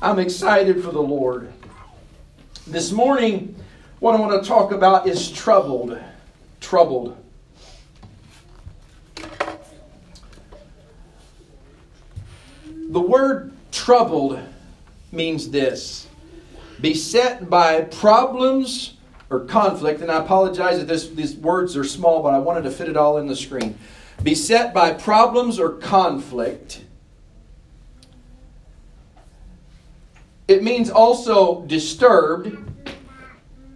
I'm excited for the Lord. This morning, what I want to talk about is troubled. Troubled. The word troubled means this beset by problems or conflict, and I apologize if this, these words are small, but I wanted to fit it all in the screen. Beset by problems or conflict. It means also disturbed,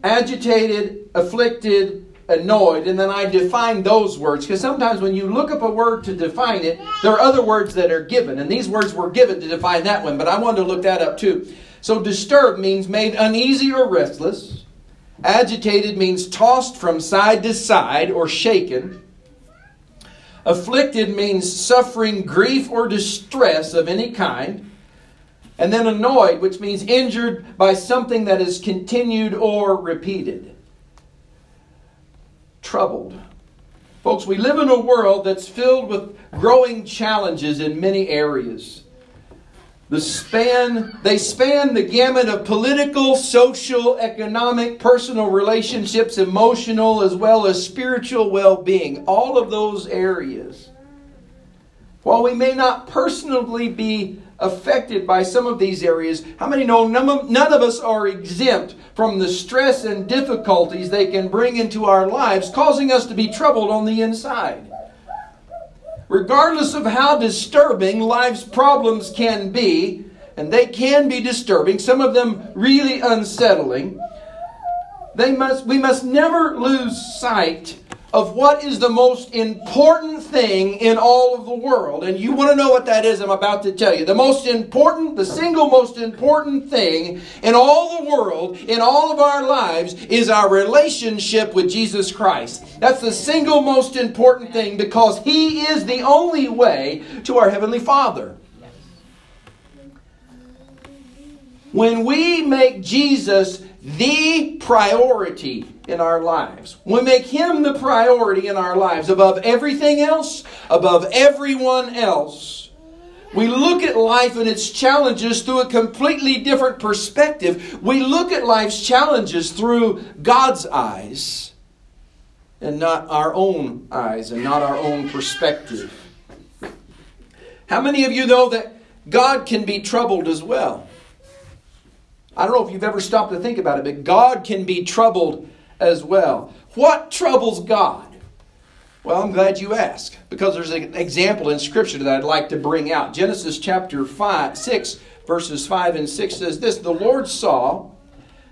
agitated, afflicted, annoyed, and then I define those words because sometimes when you look up a word to define it, there are other words that are given, and these words were given to define that one, but I wanted to look that up too. So, disturbed means made uneasy or restless. Agitated means tossed from side to side or shaken. Afflicted means suffering grief or distress of any kind. And then annoyed, which means injured by something that is continued or repeated. Troubled. Folks, we live in a world that's filled with growing challenges in many areas. The span, they span the gamut of political, social, economic, personal relationships, emotional, as well as spiritual well being. All of those areas. While we may not personally be affected by some of these areas, how many know none of us are exempt from the stress and difficulties they can bring into our lives, causing us to be troubled on the inside? regardless of how disturbing life's problems can be, and they can be disturbing, some of them really unsettling, they must, we must never lose sight of what is the most important thing in all of the world. And you want to know what that is, I'm about to tell you. The most important, the single most important thing in all the world, in all of our lives, is our relationship with Jesus Christ. That's the single most important thing because He is the only way to our Heavenly Father. When we make Jesus the priority in our lives. We make Him the priority in our lives above everything else, above everyone else. We look at life and its challenges through a completely different perspective. We look at life's challenges through God's eyes and not our own eyes and not our own perspective. How many of you know that God can be troubled as well? I don't know if you've ever stopped to think about it, but God can be troubled as well. What troubles God? Well, I'm glad you asked because there's an example in Scripture that I'd like to bring out. Genesis chapter 5, 6, verses 5 and 6 says this The Lord saw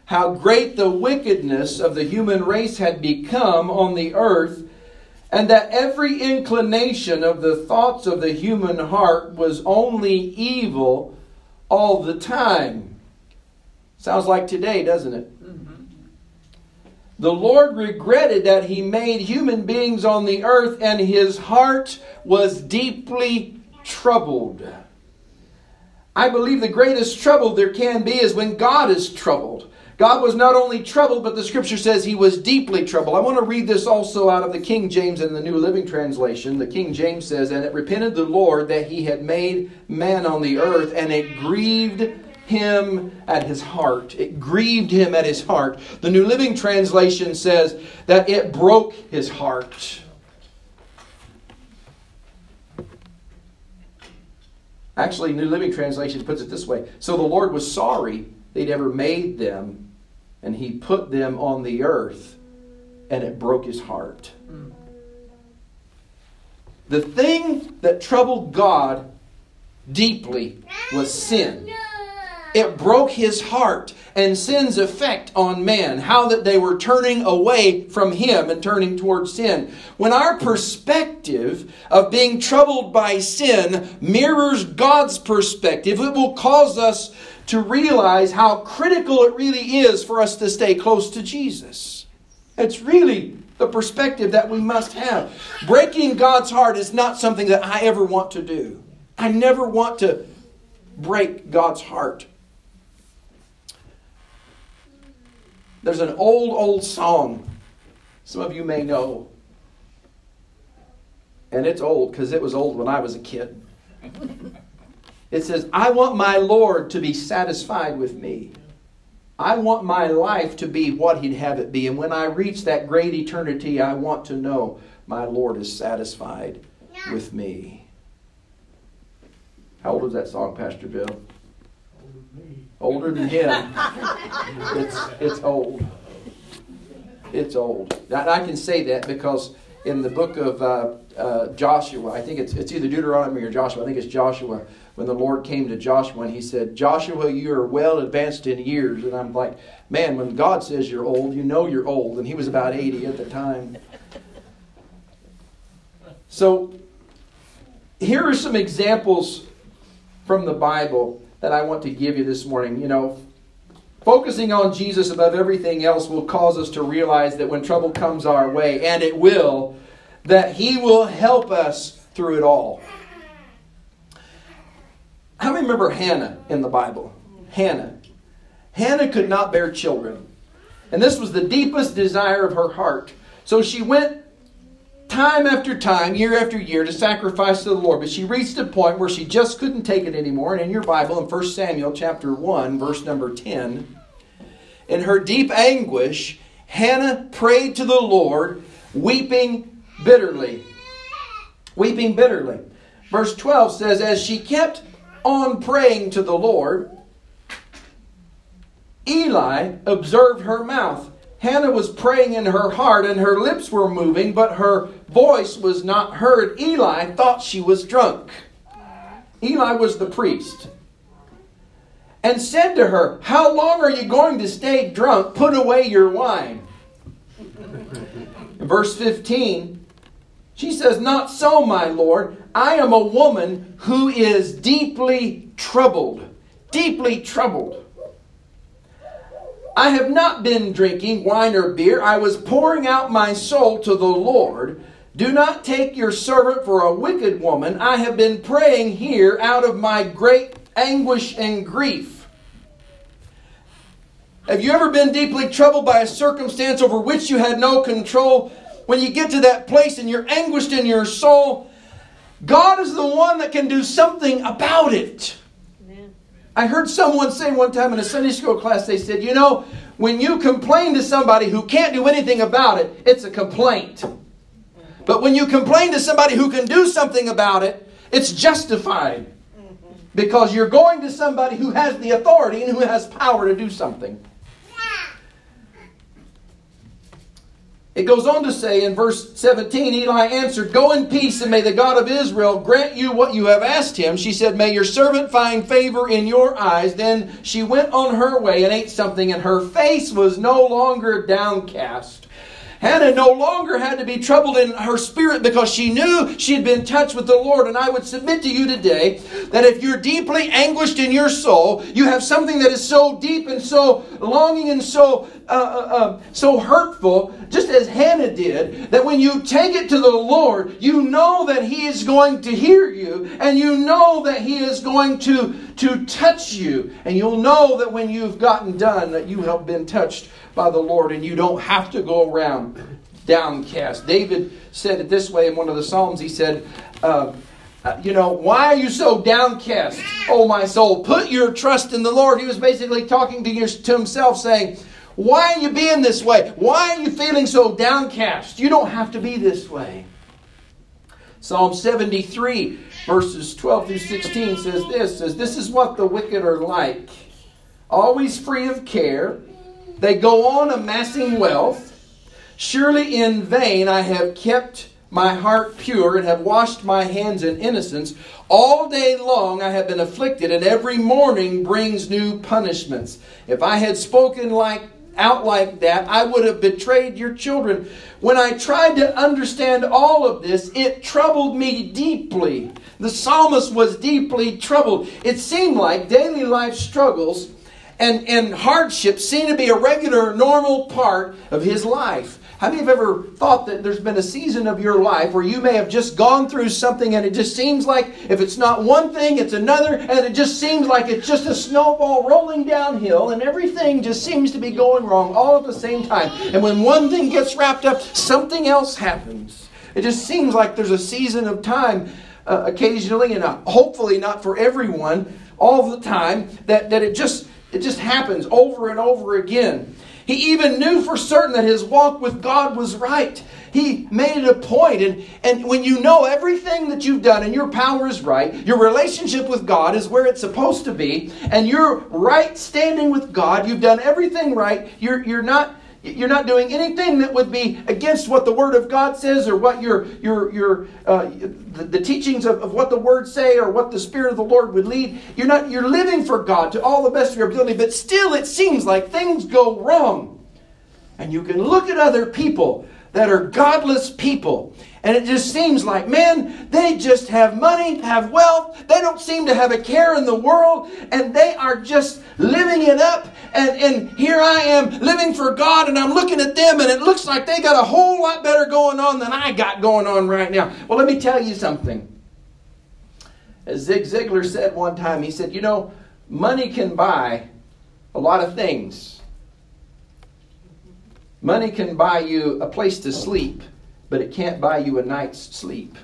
how great the wickedness of the human race had become on the earth, and that every inclination of the thoughts of the human heart was only evil all the time. Sounds like today, doesn't it? Mm-hmm. The Lord regretted that He made human beings on the earth, and His heart was deeply troubled. I believe the greatest trouble there can be is when God is troubled. God was not only troubled, but the scripture says he was deeply troubled. I want to read this also out of the King James and the New Living Translation. The King James says, And it repented the Lord that he had made man on the earth, and it grieved him at his heart. It grieved him at his heart. The New Living Translation says that it broke his heart. Actually, New Living Translation puts it this way So the Lord was sorry they'd ever made them, and he put them on the earth, and it broke his heart. The thing that troubled God deeply was sin. It broke his heart and sin's effect on man, how that they were turning away from him and turning towards sin. When our perspective of being troubled by sin mirrors God's perspective, it will cause us to realize how critical it really is for us to stay close to Jesus. It's really the perspective that we must have. Breaking God's heart is not something that I ever want to do. I never want to break God's heart. There's an old, old song some of you may know. And it's old because it was old when I was a kid. It says, I want my Lord to be satisfied with me. I want my life to be what He'd have it be. And when I reach that great eternity, I want to know my Lord is satisfied with me. How old is that song, Pastor Bill? Older than him. It's, it's old. It's old. And I can say that because in the book of uh, uh, Joshua, I think it's, it's either Deuteronomy or Joshua, I think it's Joshua, when the Lord came to Joshua and he said, Joshua, you are well advanced in years. And I'm like, man, when God says you're old, you know you're old. And he was about 80 at the time. So here are some examples from the Bible that I want to give you this morning. You know, focusing on Jesus above everything else will cause us to realize that when trouble comes our way, and it will, that He will help us through it all. How many remember Hannah in the Bible? Hannah. Hannah could not bear children. And this was the deepest desire of her heart. So she went time after time, year after year, to sacrifice to the Lord. But she reached a point where she just couldn't take it anymore. And in your Bible, in 1 Samuel chapter 1, verse number 10, in her deep anguish, Hannah prayed to the Lord, weeping bitterly. Weeping bitterly. Verse 12 says, As she kept on praying to the Lord, Eli observed her mouth. Hannah was praying in her heart and her lips were moving, but her voice was not heard. Eli thought she was drunk. Eli was the priest. And said to her, How long are you going to stay drunk? Put away your wine. In verse 15, she says, Not so, my Lord. I am a woman who is deeply troubled. Deeply troubled. I have not been drinking wine or beer. I was pouring out my soul to the Lord. Do not take your servant for a wicked woman. I have been praying here out of my great anguish and grief. Have you ever been deeply troubled by a circumstance over which you had no control? When you get to that place and you're anguished in your soul, God is the one that can do something about it. I heard someone say one time in a Sunday school class, they said, You know, when you complain to somebody who can't do anything about it, it's a complaint. But when you complain to somebody who can do something about it, it's justified. Because you're going to somebody who has the authority and who has power to do something. It goes on to say in verse 17 Eli answered, Go in peace, and may the God of Israel grant you what you have asked him. She said, May your servant find favor in your eyes. Then she went on her way and ate something, and her face was no longer downcast. Hannah no longer had to be troubled in her spirit because she knew she had been touched with the Lord. And I would submit to you today that if you're deeply anguished in your soul, you have something that is so deep and so longing and so uh, uh, uh, so hurtful, just as Hannah did, that when you take it to the Lord, you know that He is going to hear you, and you know that He is going to to touch you, and you'll know that when you've gotten done, that you have been touched by the Lord and you don't have to go around downcast. David said it this way in one of the Psalms. He said, uh, uh, You know, why are you so downcast, oh my soul? Put your trust in the Lord. He was basically talking to, your, to himself, saying, Why are you being this way? Why are you feeling so downcast? You don't have to be this way. Psalm 73, verses 12 through 16 says this says, This is what the wicked are like, always free of care they go on amassing wealth. Surely in vain I have kept my heart pure and have washed my hands in innocence. All day long I have been afflicted, and every morning brings new punishments. If I had spoken like out like that, I would have betrayed your children. When I tried to understand all of this, it troubled me deeply. The psalmist was deeply troubled. It seemed like daily life struggles and, and hardship seem to be a regular, normal part of his life. How many Have you ever thought that there's been a season of your life where you may have just gone through something and it just seems like if it's not one thing, it's another, and it just seems like it's just a snowball rolling downhill and everything just seems to be going wrong all at the same time. And when one thing gets wrapped up, something else happens. It just seems like there's a season of time uh, occasionally, and uh, hopefully not for everyone all the time, that, that it just it just happens over and over again. He even knew for certain that his walk with God was right. He made it a point, and, and when you know everything that you've done and your power is right, your relationship with God is where it's supposed to be, and you're right standing with God, you've done everything right, you're, you're not you're not doing anything that would be against what the Word of God says or what your, your, your, uh, the, the, teachings of, of what the Word say or what the Spirit of the Lord would lead. You're not, you're living for God to all the best of your ability, but still it seems like things go wrong. And you can look at other people that are godless people and it just seems like, man, they just have money, have wealth. They don't seem to have a care in the world. And they are just living it up. And, and here I am living for God, and I'm looking at them, and it looks like they got a whole lot better going on than I got going on right now. Well, let me tell you something. As Zig Ziglar said one time, he said, You know, money can buy a lot of things. Money can buy you a place to sleep but it can't buy you a night's sleep.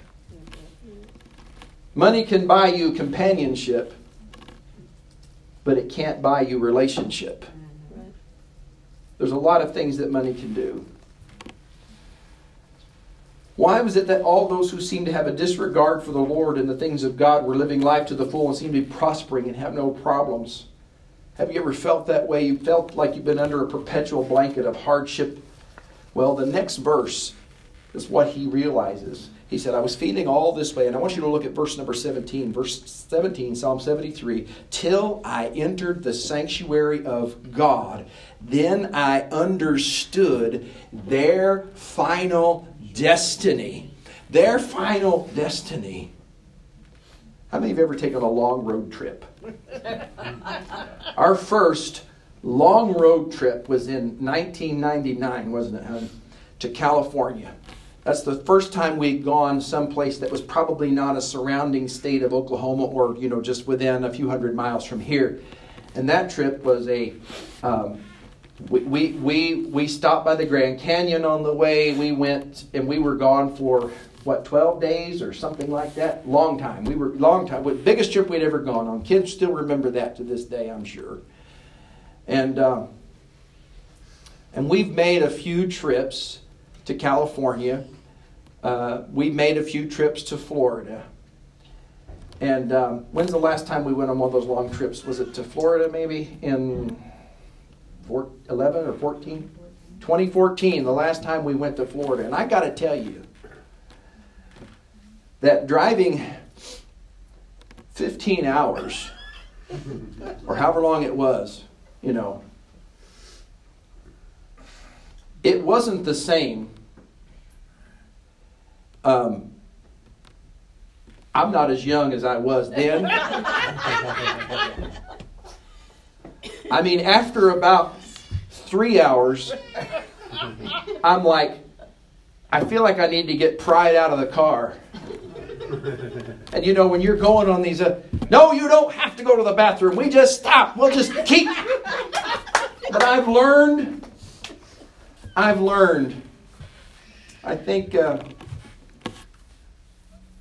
Money can buy you companionship, but it can't buy you relationship. There's a lot of things that money can do. Why was it that all those who seemed to have a disregard for the Lord and the things of God were living life to the full and seemed to be prospering and have no problems? Have you ever felt that way? You felt like you've been under a perpetual blanket of hardship? Well, the next verse is what he realizes. He said, I was feeling all this way. And I want you to look at verse number 17. Verse 17, Psalm 73. Till I entered the sanctuary of God, then I understood their final destiny. Their final destiny. How many of have ever taken a long road trip? Our first long road trip was in 1999, wasn't it, honey? To California. That's the first time we'd gone someplace that was probably not a surrounding state of Oklahoma or, you know, just within a few hundred miles from here. And that trip was a, um, we, we, we, we stopped by the Grand Canyon on the way. We went and we were gone for, what, 12 days or something like that? Long time. We were, long time. Biggest trip we'd ever gone on. Kids still remember that to this day, I'm sure. And, um, and we've made a few trips to California uh, we made a few trips to Florida. And um, when's the last time we went on one of those long trips? Was it to Florida maybe in four, 11 or 14? 2014, the last time we went to Florida. And I got to tell you that driving 15 hours, or however long it was, you know, it wasn't the same um, I'm not as young as I was then. I mean, after about three hours, I'm like, I feel like I need to get pried out of the car. And you know, when you're going on these, uh, no, you don't have to go to the bathroom. We just stop. We'll just keep. But I've learned, I've learned. I think uh,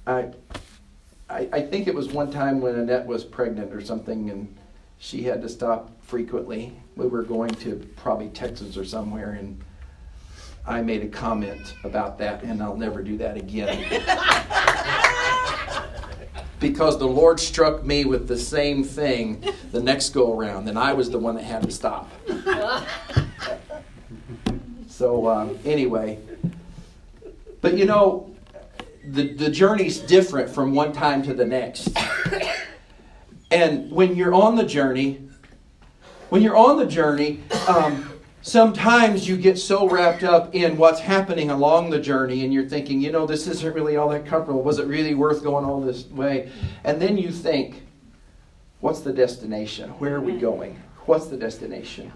I, I, I think it was one time when Annette was pregnant or something, and she had to stop frequently. We were going to probably Texas or somewhere, and I made a comment about that, and I'll never do that again. because the Lord struck me with the same thing the next go around, and I was the one that had to stop. so, um, anyway, but you know, the, the journey's different from one time to the next. and when you're on the journey, when you're on the journey, um, sometimes you get so wrapped up in what's happening along the journey and you're thinking, you know, this isn't really all that comfortable. Was it really worth going all this way? And then you think, what's the destination? Where are we hmm. going? What's the destination?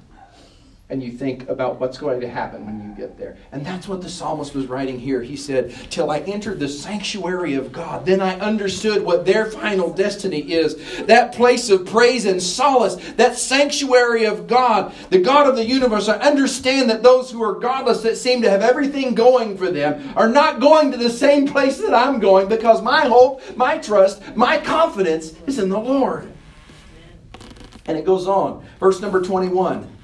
And you think about what's going to happen when you get there. And that's what the psalmist was writing here. He said, Till I entered the sanctuary of God, then I understood what their final destiny is. That place of praise and solace, that sanctuary of God, the God of the universe. I understand that those who are godless, that seem to have everything going for them, are not going to the same place that I'm going because my hope, my trust, my confidence is in the Lord. And it goes on. Verse number 21.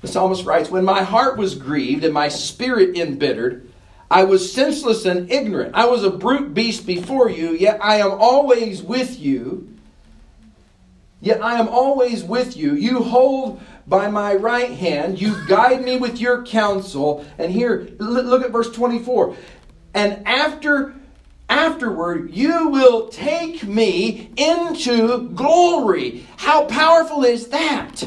The psalmist writes, When my heart was grieved and my spirit embittered, I was senseless and ignorant. I was a brute beast before you, yet I am always with you. Yet I am always with you. You hold by my right hand. You guide me with your counsel. And here, look at verse 24. And after afterward you will take me into glory. How powerful is that?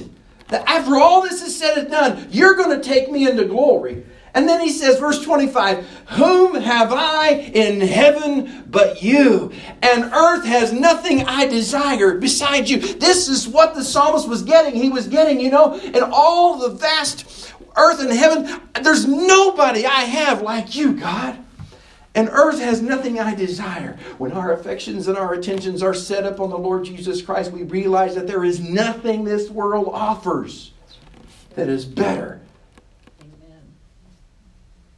That after all this is said and done, you're going to take me into glory. And then he says, verse 25, Whom have I in heaven but you? And earth has nothing I desire besides you. This is what the psalmist was getting. He was getting, you know, in all the vast earth and heaven, there's nobody I have like you, God. And earth has nothing I desire. When our affections and our attentions are set up on the Lord Jesus Christ, we realize that there is nothing this world offers that is better. Amen.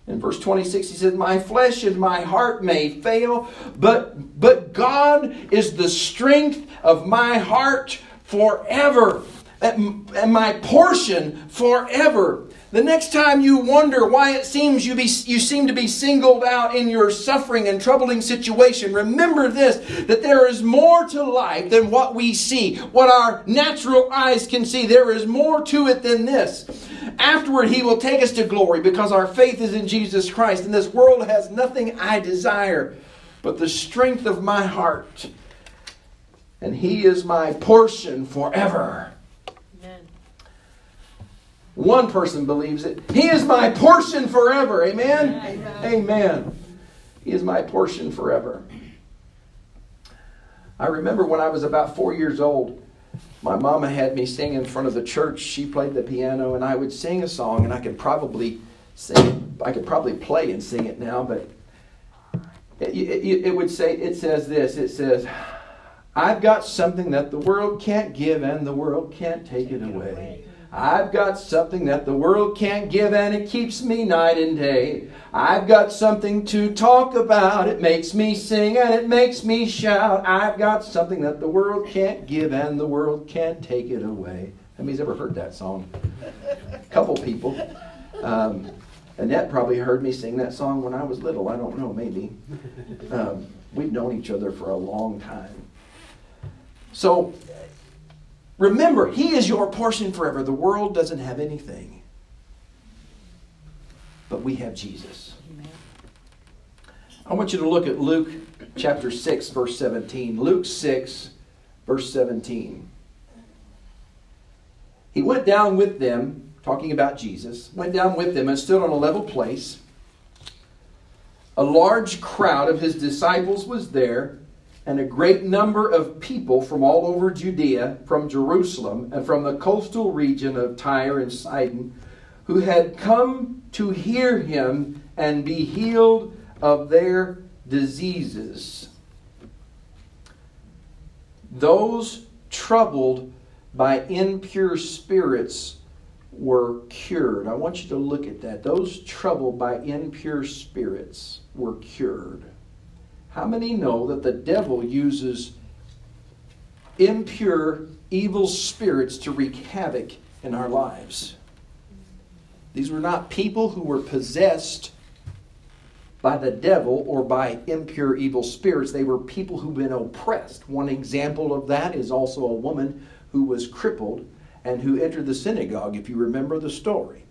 In verse 26, he says, My flesh and my heart may fail, but, but God is the strength of my heart forever, and my portion forever. The next time you wonder why it seems you, be, you seem to be singled out in your suffering and troubling situation, remember this that there is more to life than what we see, what our natural eyes can see. There is more to it than this. Afterward, He will take us to glory because our faith is in Jesus Christ, and this world has nothing I desire but the strength of my heart. And He is my portion forever. One person believes it. He is my portion forever. Amen? Amen. Amen. He is my portion forever. I remember when I was about four years old, my mama had me sing in front of the church. She played the piano, and I would sing a song, and I could probably sing. I could probably play and sing it now, but it, it, it would say, it says this it says, I've got something that the world can't give, and the world can't take it away. I've got something that the world can't give and it keeps me night and day. I've got something to talk about. It makes me sing and it makes me shout. I've got something that the world can't give and the world can't take it away. Anybody's ever heard that song? A couple people. Um, Annette probably heard me sing that song when I was little. I don't know, maybe. Um, we've known each other for a long time. So Remember, He is your portion forever. The world doesn't have anything, but we have Jesus. I want you to look at Luke chapter 6, verse 17. Luke 6, verse 17. He went down with them, talking about Jesus, went down with them and stood on a level place. A large crowd of his disciples was there and a great number of people from all over Judea, from Jerusalem, and from the coastal region of Tyre and Sidon, who had come to hear him and be healed of their diseases. Those troubled by impure spirits were cured. I want you to look at that. Those troubled by impure spirits were cured. How many know that the devil uses impure, evil spirits to wreak havoc in our lives? These were not people who were possessed by the devil or by impure, evil spirits. They were people who've been oppressed. One example of that is also a woman who was crippled and who entered the synagogue, if you remember the story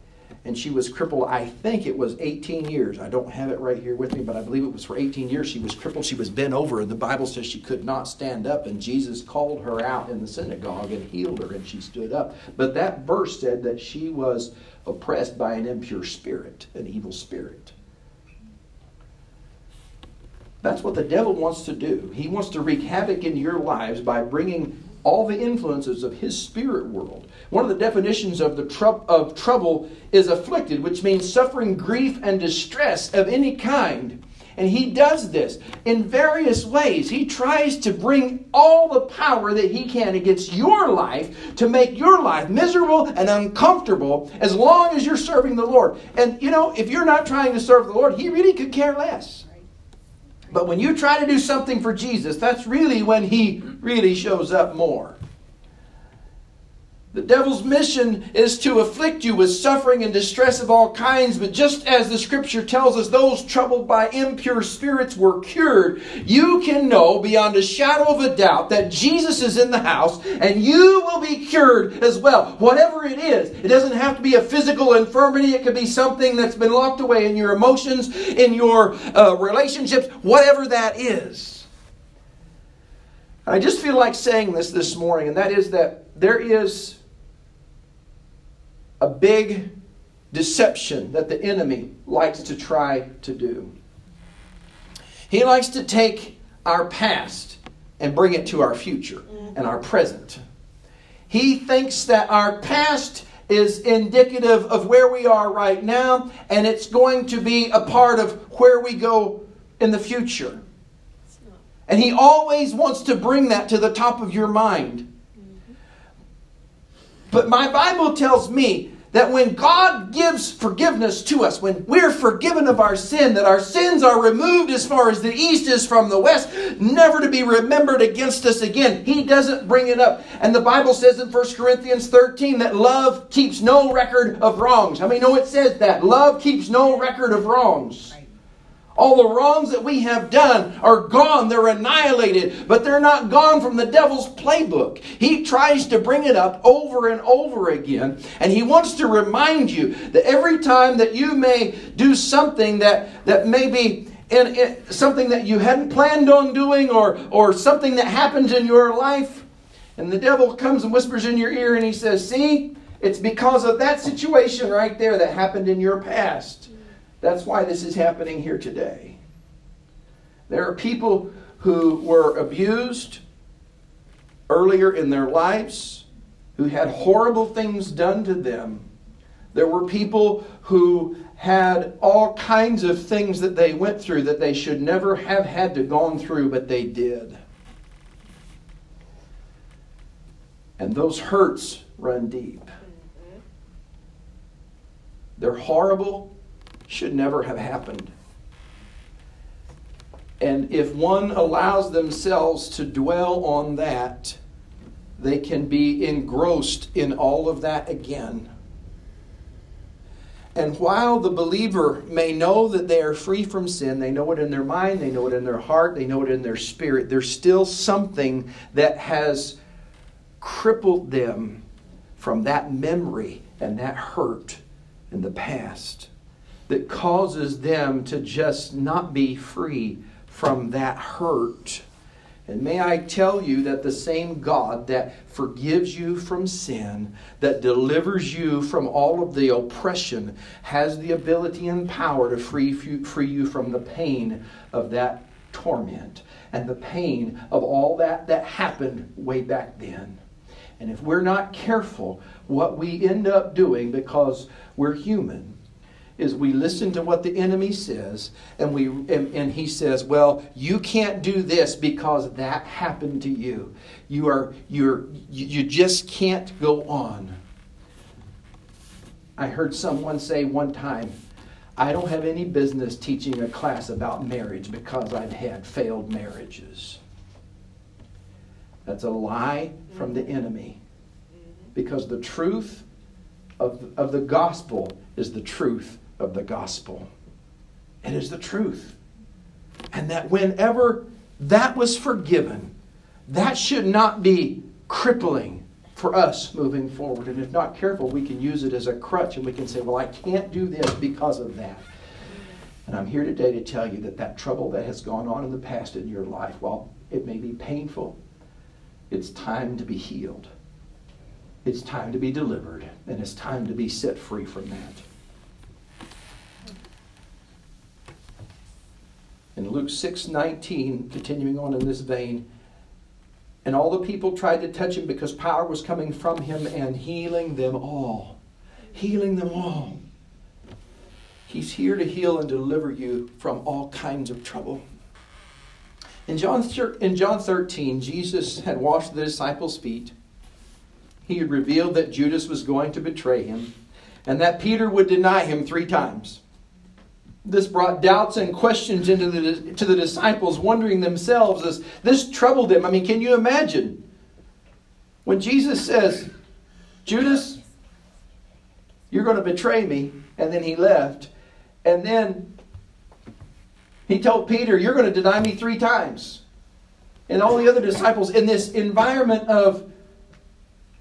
and she was crippled. I think it was 18 years. I don't have it right here with me, but I believe it was for 18 years. She was crippled. She was bent over, and the Bible says she could not stand up. And Jesus called her out in the synagogue and healed her, and she stood up. But that verse said that she was oppressed by an impure spirit, an evil spirit. That's what the devil wants to do. He wants to wreak havoc in your lives by bringing all the influences of his spirit world. One of the definitions of the of trouble is afflicted, which means suffering grief and distress of any kind. And he does this in various ways. He tries to bring all the power that he can against your life to make your life miserable and uncomfortable as long as you're serving the Lord. And you know, if you're not trying to serve the Lord, he really could care less. But when you try to do something for Jesus, that's really when he really shows up more. The devil's mission is to afflict you with suffering and distress of all kinds, but just as the scripture tells us those troubled by impure spirits were cured, you can know beyond a shadow of a doubt that Jesus is in the house and you will be cured as well. Whatever it is, it doesn't have to be a physical infirmity, it could be something that's been locked away in your emotions, in your uh, relationships, whatever that is. I just feel like saying this this morning, and that is that there is a big deception that the enemy likes to try to do. He likes to take our past and bring it to our future mm-hmm. and our present. He thinks that our past is indicative of where we are right now, and it's going to be a part of where we go in the future. And he always wants to bring that to the top of your mind. Mm-hmm. But my Bible tells me that when God gives forgiveness to us, when we're forgiven of our sin, that our sins are removed as far as the east is from the west, never to be remembered against us again. He doesn't bring it up. And the Bible says in 1 Corinthians 13 that love keeps no record of wrongs. How I many know it says that? Love keeps no record of wrongs. All the wrongs that we have done are gone. They're annihilated, but they're not gone from the devil's playbook. He tries to bring it up over and over again, and he wants to remind you that every time that you may do something that, that may be in, in something that you hadn't planned on doing or, or something that happens in your life, and the devil comes and whispers in your ear and he says, See, it's because of that situation right there that happened in your past. That's why this is happening here today. There are people who were abused earlier in their lives, who had horrible things done to them. There were people who had all kinds of things that they went through that they should never have had to gone through, but they did. And those hurts run deep. Mm-hmm. They're horrible, should never have happened. And if one allows themselves to dwell on that, they can be engrossed in all of that again. And while the believer may know that they are free from sin, they know it in their mind, they know it in their heart, they know it in their spirit, there's still something that has crippled them from that memory and that hurt in the past that causes them to just not be free from that hurt. And may I tell you that the same God that forgives you from sin, that delivers you from all of the oppression, has the ability and power to free, free you from the pain of that torment and the pain of all that that happened way back then. And if we're not careful, what we end up doing, because we're human, is we listen to what the enemy says and we and, and, he says well you can't do this because that happened to you. You are you're you just can't go on. I heard someone say one time i don't have any business teaching a class about marriage because i've had failed marriages. That's a lie from the mm-hmm. enemy. Mm-hmm. Because the truth of, of the gospel is the truth of the gospel. It is the truth. And that whenever that was forgiven, that should not be crippling for us moving forward. And if not careful, we can use it as a crutch and we can say, well, I can't do this because of that. And I'm here today to tell you that that trouble that has gone on in the past in your life, while it may be painful, it's time to be healed. It's time to be delivered, and it's time to be set free from that. In Luke 6 19, continuing on in this vein, And all the people tried to touch him because power was coming from him and healing them all. Healing them all. He's here to heal and deliver you from all kinds of trouble. In John, in John 13, Jesus had washed the disciples' feet. He had revealed that Judas was going to betray him and that Peter would deny him three times. This brought doubts and questions into the, to the disciples, wondering themselves as this troubled them. I mean, can you imagine? When Jesus says, Judas, you're going to betray me, and then he left, and then he told Peter, You're going to deny me three times. And all the other disciples in this environment of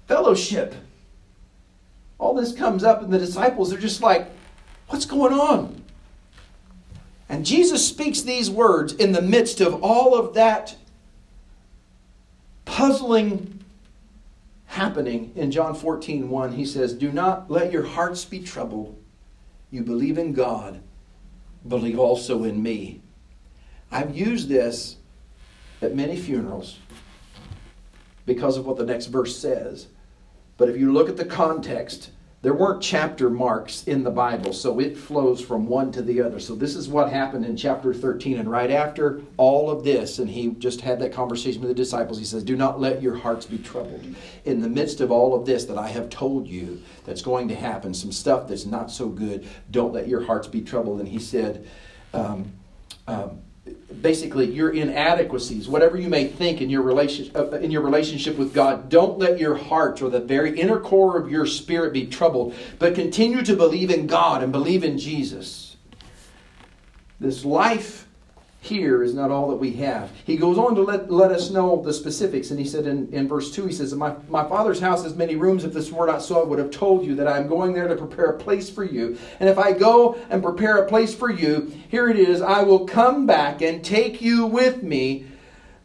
fellowship. All this comes up, and the disciples are just like, What's going on? And Jesus speaks these words in the midst of all of that puzzling happening in John 14 1. He says, Do not let your hearts be troubled. You believe in God, believe also in me. I've used this at many funerals because of what the next verse says. But if you look at the context, there weren't chapter marks in the Bible, so it flows from one to the other. So this is what happened in chapter 13. And right after all of this, and he just had that conversation with the disciples, he says, Do not let your hearts be troubled. In the midst of all of this that I have told you that's going to happen, some stuff that's not so good, don't let your hearts be troubled. And he said, um, um, basically your inadequacies, whatever you may think in your relationship uh, in your relationship with God, don't let your heart or the very inner core of your spirit be troubled, but continue to believe in God and believe in Jesus. This life here is not all that we have. He goes on to let, let us know the specifics. And he said in, in verse 2, he says, my, my father's house has many rooms. If this were not so, I would have told you that I am going there to prepare a place for you. And if I go and prepare a place for you, here it is, I will come back and take you with me,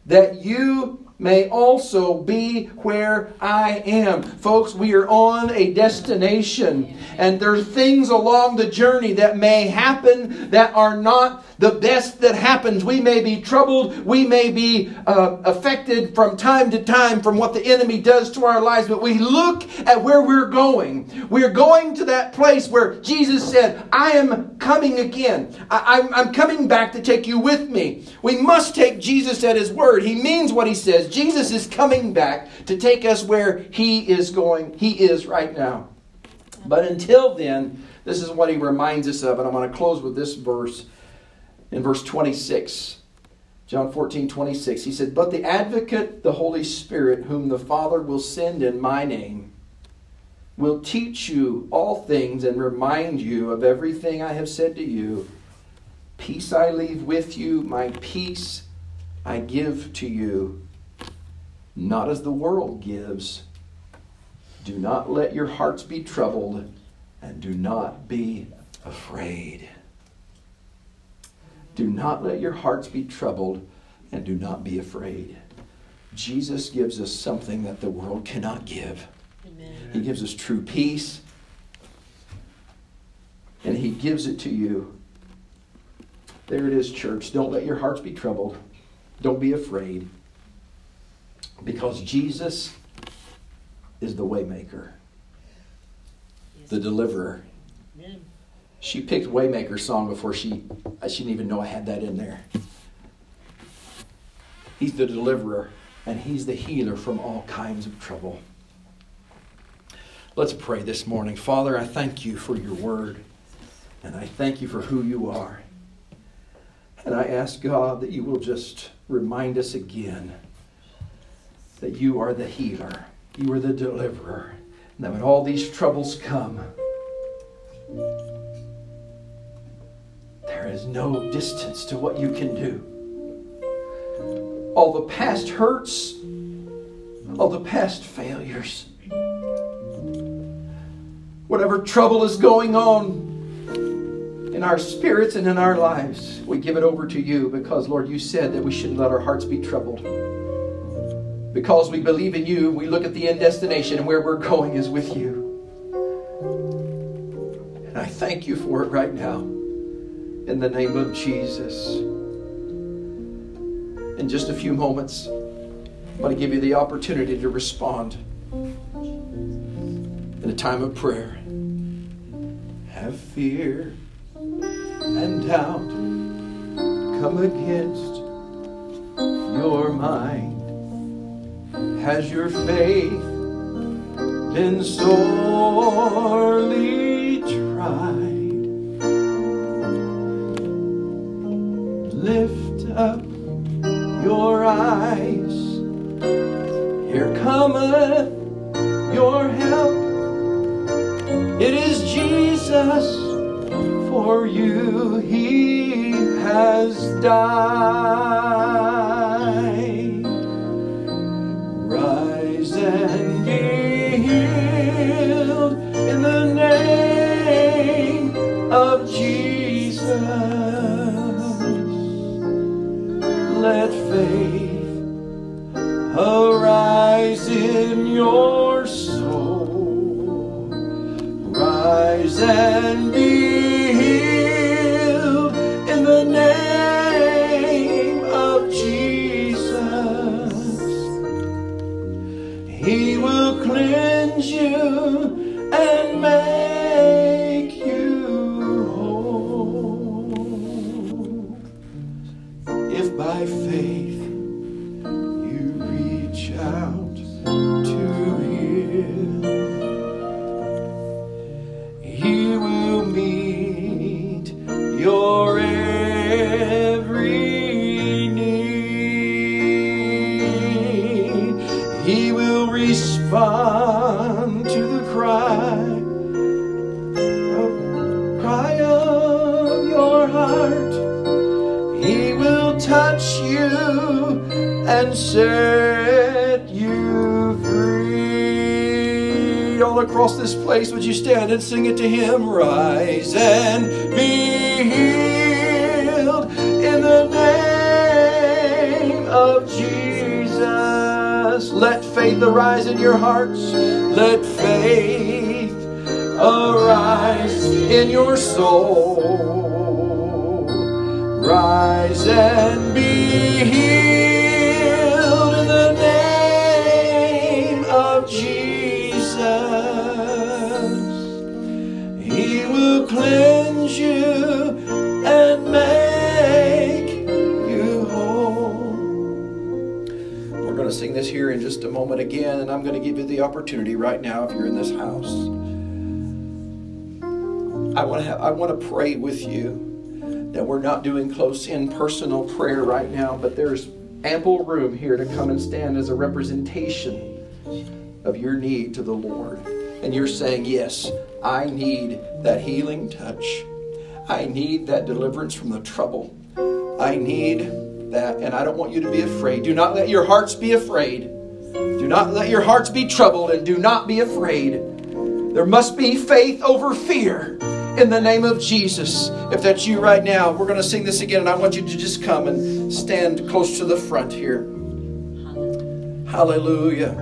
that you may also be where I am. Folks, we are on a destination, and there are things along the journey that may happen that are not the best that happens. We may be troubled, we may be uh, affected from time to time from what the enemy does to our lives, but we look at where we're going. We're going to that place where Jesus said, I am coming again. I, I'm, I'm coming back to take you with me. We must take Jesus at his word. He means what he says. Jesus is coming back to take us where he is going. He is right now. But until then, this is what he reminds us of, and I want to close with this verse in verse 26. John 14, 26. He said, But the advocate, the Holy Spirit, whom the Father will send in my name, will teach you all things and remind you of everything I have said to you. Peace I leave with you, my peace I give to you, not as the world gives. Do not let your hearts be troubled, and do not be afraid. Do not let your hearts be troubled and do not be afraid. Jesus gives us something that the world cannot give. Amen. He gives us true peace, and He gives it to you. There it is, church. Don't let your hearts be troubled. Don't be afraid. Because Jesus is the waymaker, the deliverer. Amen. She picked Waymaker song before she, she didn't even know I had that in there. He's the deliverer and he's the healer from all kinds of trouble. Let's pray this morning. Father, I thank you for your word and I thank you for who you are. And I ask God that you will just remind us again that you are the healer, you are the deliverer, and that when all these troubles come, there is no distance to what you can do. All the past hurts, all the past failures, whatever trouble is going on in our spirits and in our lives, we give it over to you because, Lord, you said that we shouldn't let our hearts be troubled. Because we believe in you, we look at the end destination and where we're going is with you. And I thank you for it right now in the name of Jesus. In just a few moments, I'm going to give you the opportunity to respond in a time of prayer. Have fear and doubt come against your mind? Has your faith been sorely tried? And sing it to Him? Rise and be healed in the name of Jesus. Let faith arise in your hearts. Let faith arise in your soul. Rise and be healed just a moment again, and I'm going to give you the opportunity right now if you're in this house. I want to have, I want to pray with you that we're not doing close in personal prayer right now, but there's ample room here to come and stand as a representation of your need to the Lord. And you're saying, Yes, I need that healing touch. I need that deliverance from the trouble. I need that, and I don't want you to be afraid. Do not let your hearts be afraid. Not let your hearts be troubled, and do not be afraid. There must be faith over fear in the name of Jesus. If that's you right now, we're going to sing this again, and I want you to just come and stand close to the front here. Hallelujah.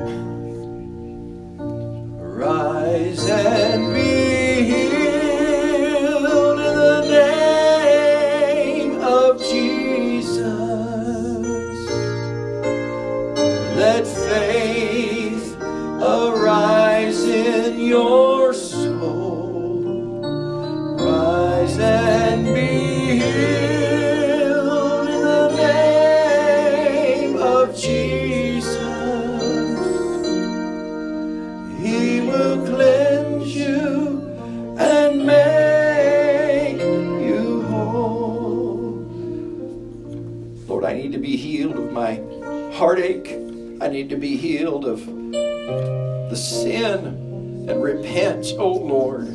Rise and need to be healed of the sin and repent, oh Lord.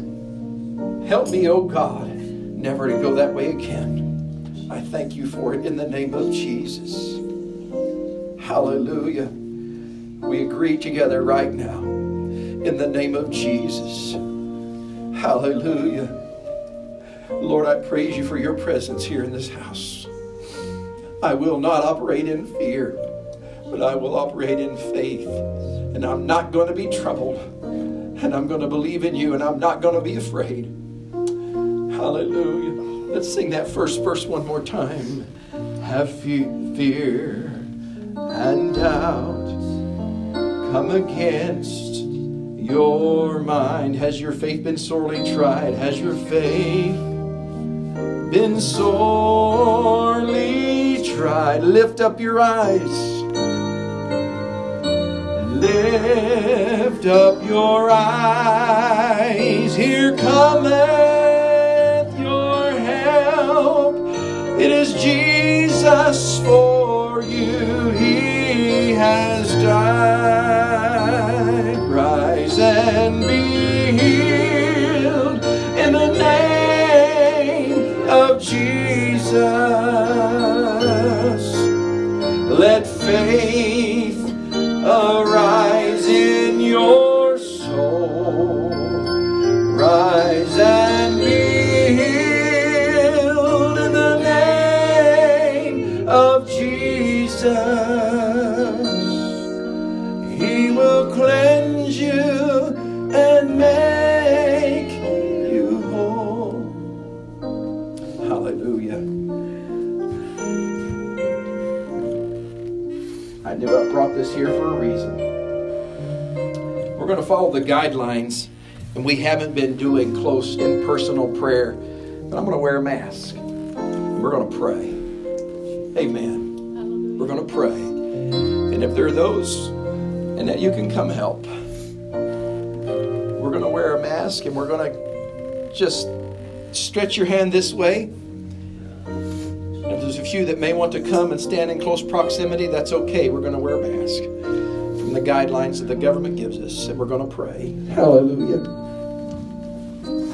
Help me, oh God, never to go that way again. I thank you for it in the name of Jesus. Hallelujah. We agree together right now in the name of Jesus. Hallelujah. Lord, I praise you for your presence here in this house. I will not operate in fear, but I will operate in faith. And I'm not going to be troubled. And I'm going to believe in you, and I'm not going to be afraid. Hallelujah. Let's sing that first verse one more time. Have fe- fear and doubt come against your mind. Has your faith been sorely tried? Has your faith been sorely tried? Lift up your eyes. Lift up your eyes. Here cometh your help. It is Jesus for I knew I brought this here for a reason. We're going to follow the guidelines, and we haven't been doing close and personal prayer, but I'm going to wear a mask. And we're going to pray. Amen. We're going to pray. And if there are those, and that you can come help, we're going to wear a mask and we're going to just stretch your hand this way. Few that may want to come and stand in close proximity, that's okay. We're going to wear a mask from the guidelines that the government gives us, and we're going to pray. Hallelujah.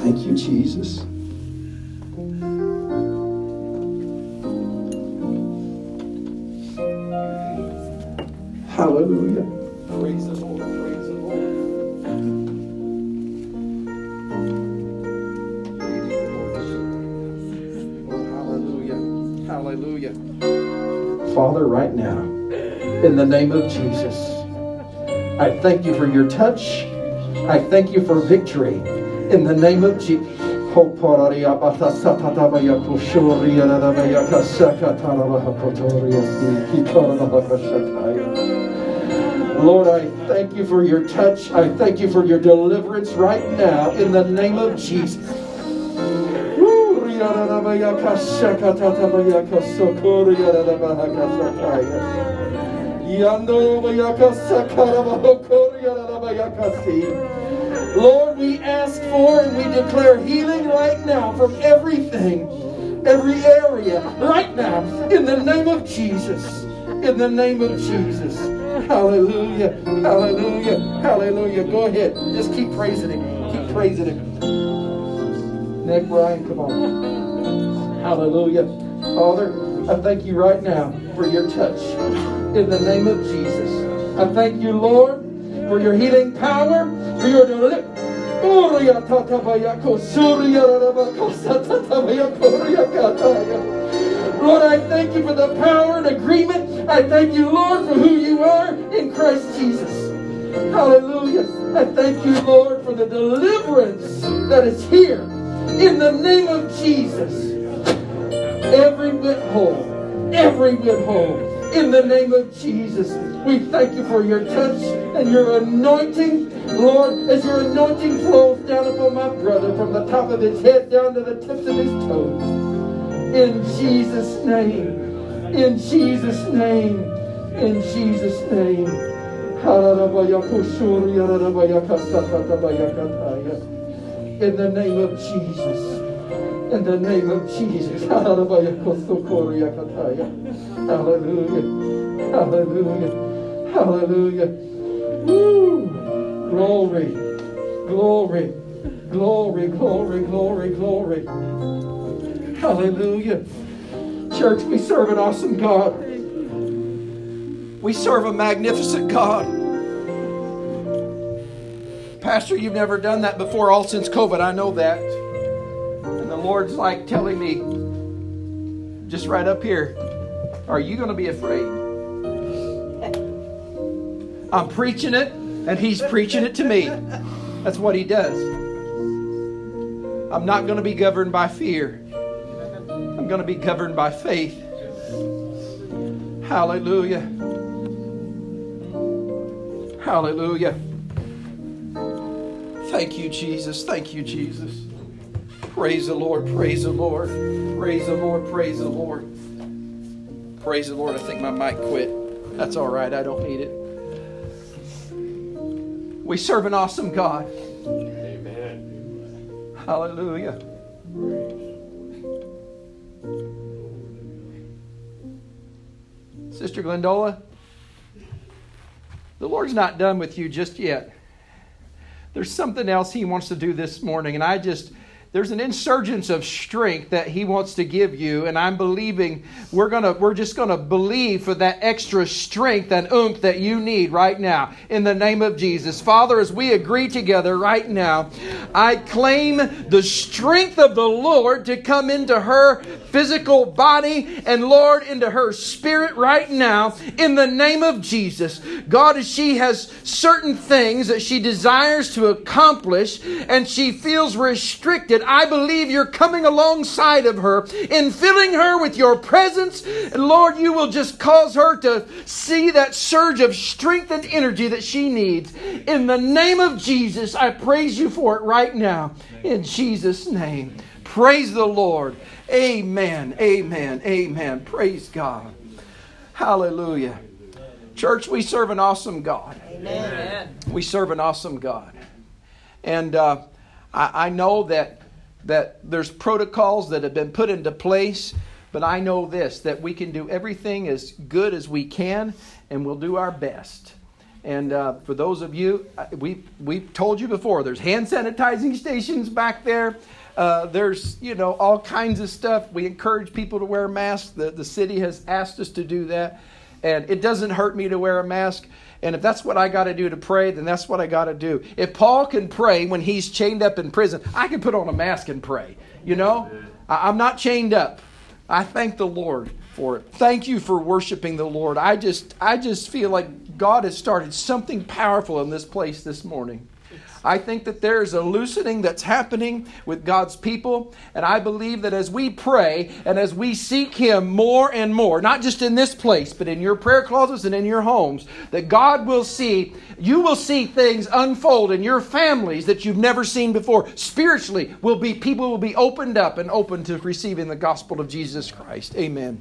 Thank you, Jesus. The name of Jesus, I thank you for your touch. I thank you for victory. In the name of Jesus. Lord, I thank you for your touch. I thank you for your deliverance right now in the name of Jesus. Lord, we ask for and we declare healing right now from everything, every area, right now, in the name of Jesus. In the name of Jesus. Hallelujah. Hallelujah. Hallelujah. Go ahead. Just keep praising Him. Keep praising Him. Nick Ryan, come on. Hallelujah. Father, I thank you right now for your touch. In the name of Jesus. I thank you, Lord, for your healing power, for your. Lord, I thank you for the power and agreement. I thank you, Lord, for who you are in Christ Jesus. Hallelujah. I thank you, Lord, for the deliverance that is here in the name of Jesus. Every bit whole, every bit whole. In the name of Jesus, we thank you for your touch and your anointing. Lord, as your anointing flows down upon my brother from the top of his head down to the tips of his toes. In Jesus' name. In Jesus' name. In Jesus' name. In the name of Jesus. In the name of Jesus. Hallelujah. Hallelujah. Hallelujah. Woo. Glory. Glory. Glory, glory, glory, glory. Hallelujah. Church, we serve an awesome God. We serve a magnificent God. Pastor, you've never done that before, all since COVID. I know that. Lord's like telling me, just right up here, are you going to be afraid? I'm preaching it, and He's preaching it to me. That's what He does. I'm not going to be governed by fear. I'm going to be governed by faith. Hallelujah. Hallelujah. Thank you, Jesus. Thank you, Jesus. Praise the Lord. Praise the Lord. Praise the Lord. Praise the Lord. Praise the Lord. I think my mic quit. That's all right. I don't need it. We serve an awesome God. Amen. Hallelujah. Sister Glendola, the Lord's not done with you just yet. There's something else He wants to do this morning, and I just there's an insurgence of strength that he wants to give you and i'm believing we're gonna we're just gonna believe for that extra strength and oomph that you need right now. In the name of jesus. Father as we agree together right now i claim the strength of the lord to come into her physical body and lord into her spirit right now. In the name of jesus. God as she has certain things that she desires to accomplish and she feels restricted I believe you're coming alongside of her in filling her with your presence. And Lord, you will just cause her to see that surge of strength and energy that she needs. In the name of Jesus, I praise you for it right now. In Jesus' name. Praise the Lord. Amen. Amen. Amen. Praise God. Hallelujah. Church, we serve an awesome God. Amen. We serve an awesome God. And uh, I, I know that that there's protocols that have been put into place, but I know this that we can do everything as good as we can, and we'll do our best. And uh, for those of you, we we've told you before, there's hand sanitizing stations back there. Uh, there's you know all kinds of stuff. We encourage people to wear masks. The the city has asked us to do that, and it doesn't hurt me to wear a mask. And if that's what I got to do to pray, then that's what I got to do. If Paul can pray when he's chained up in prison, I can put on a mask and pray. You know, I'm not chained up. I thank the Lord for it. Thank you for worshiping the Lord. I just I just feel like God has started something powerful in this place this morning. I think that there is a loosening that's happening with God's people. And I believe that as we pray and as we seek Him more and more, not just in this place, but in your prayer closets and in your homes, that God will see, you will see things unfold in your families that you've never seen before. Spiritually, will be people will be opened up and open to receiving the gospel of Jesus Christ. Amen.